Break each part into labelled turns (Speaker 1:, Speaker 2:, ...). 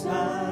Speaker 1: smile.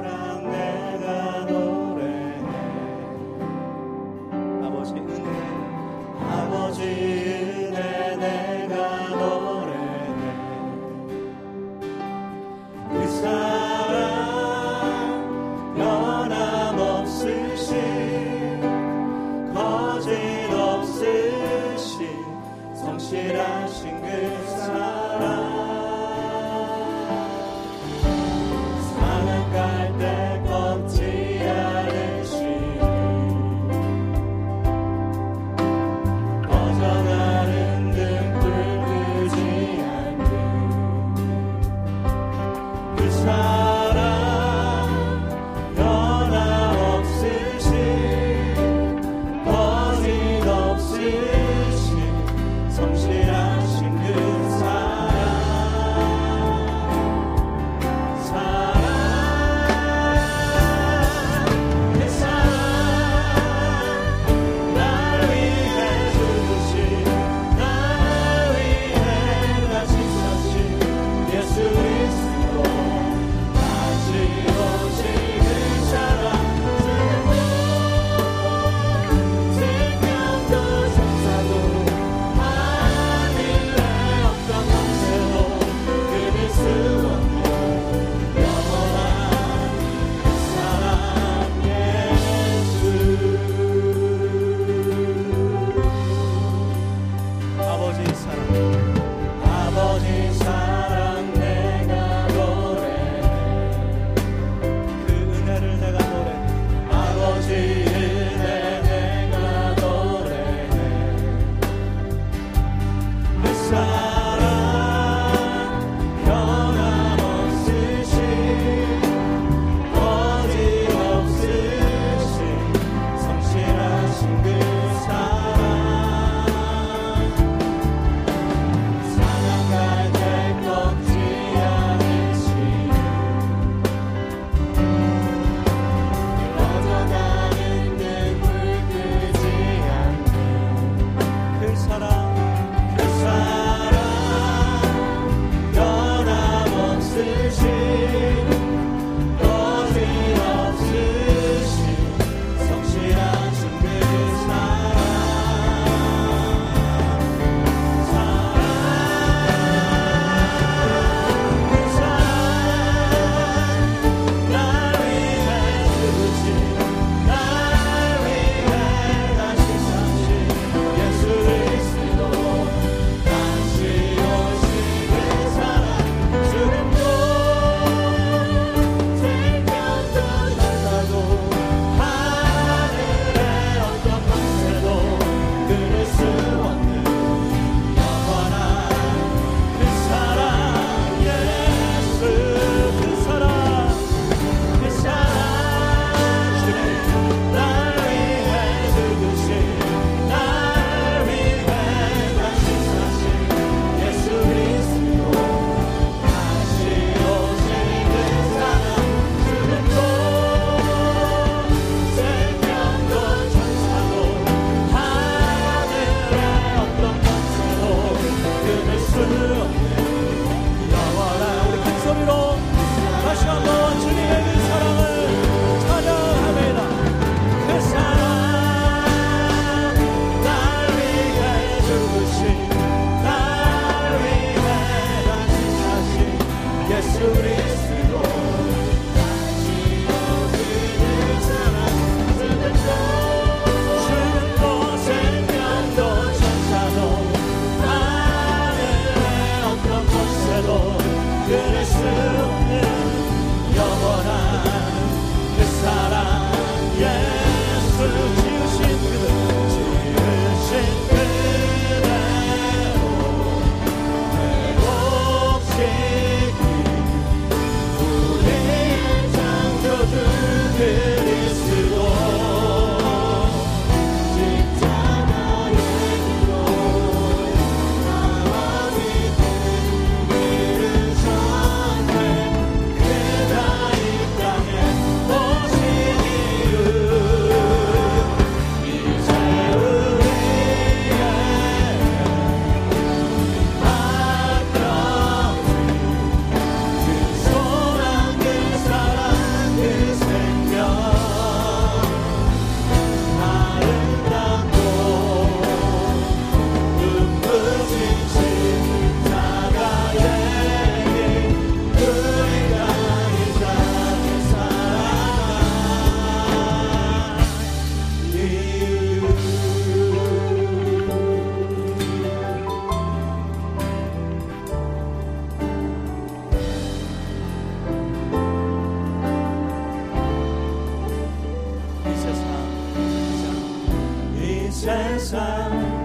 Speaker 1: 세상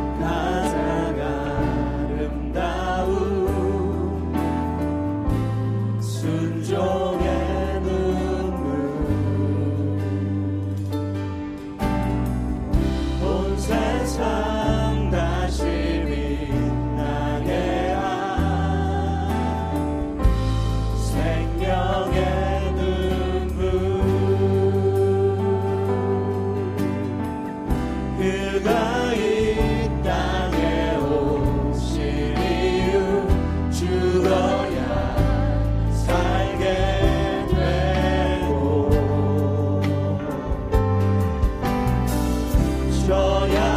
Speaker 1: gloria.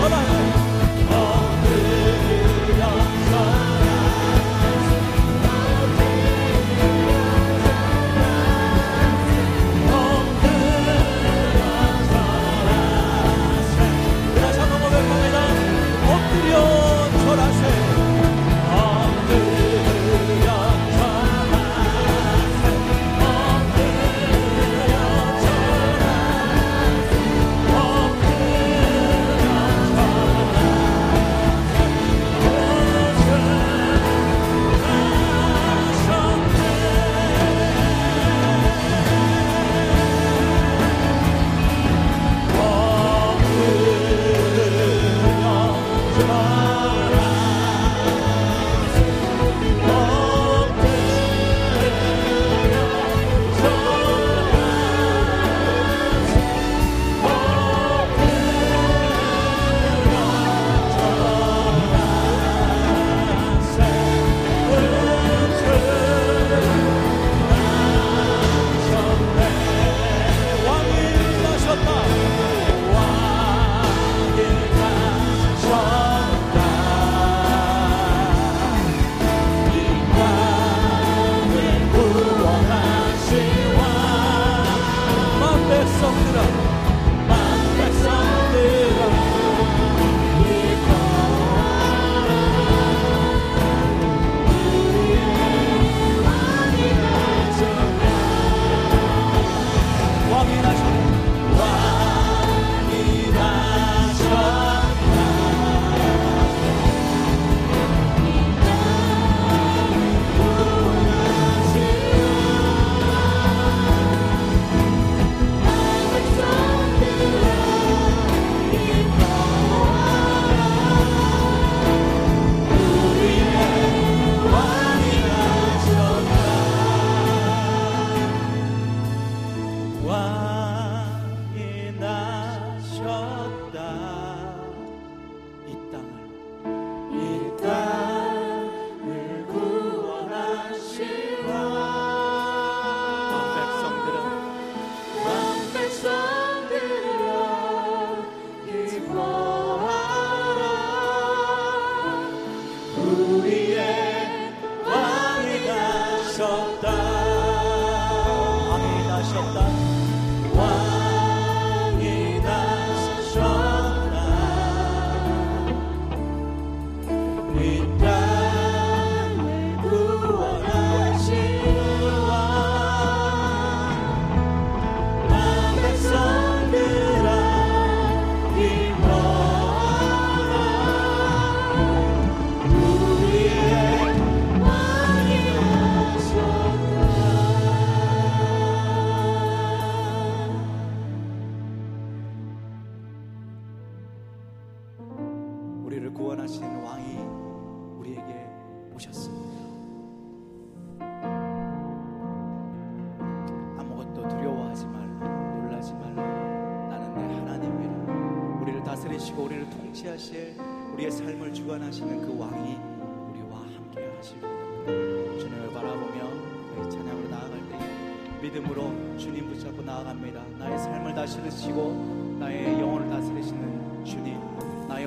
Speaker 1: 老板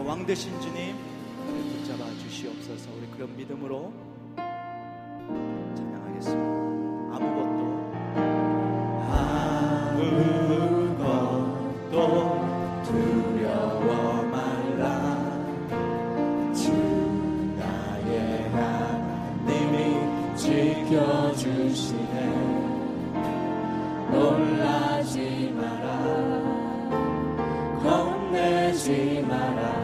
Speaker 1: 왕
Speaker 2: 되신 주님 붙잡아 주시옵소서. 우리 그런 믿음으로 찬양하겠습니다. 아무것도
Speaker 1: 아무것도 두려워 말라. 주 나의 하나님이 지켜주시네. 놀라지 마라. 겁내지 마라.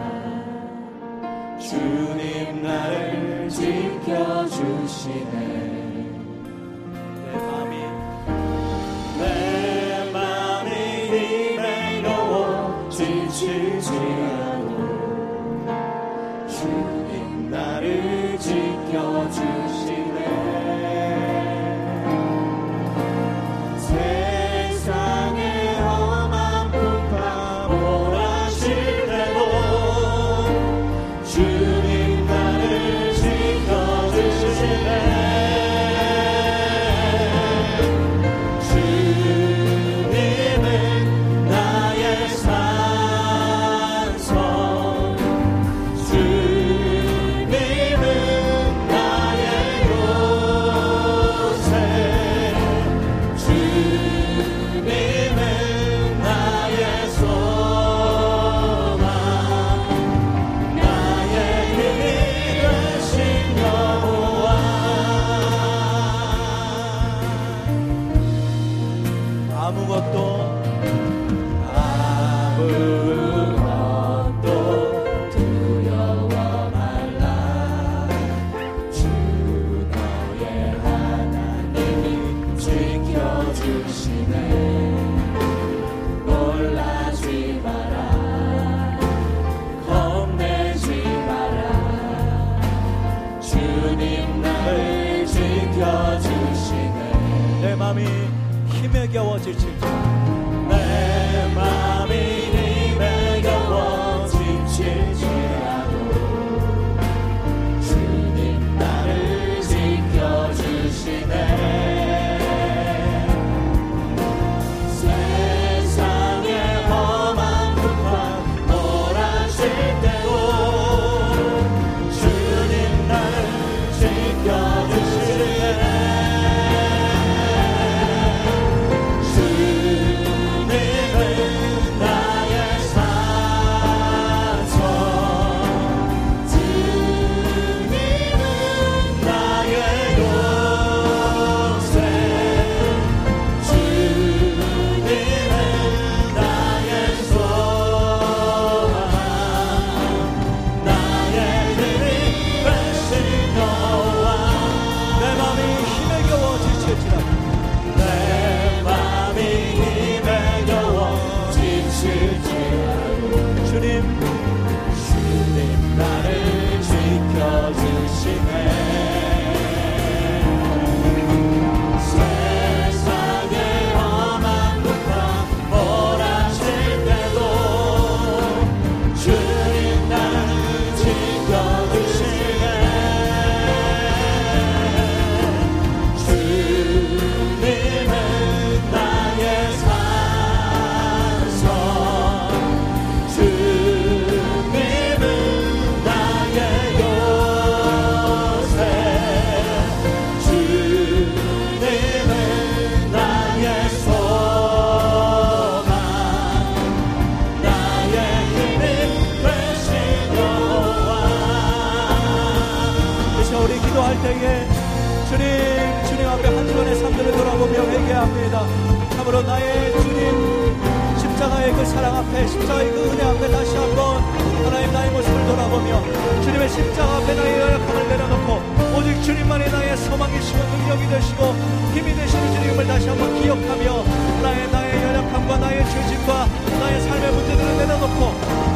Speaker 1: 주님 나를 지켜주시네.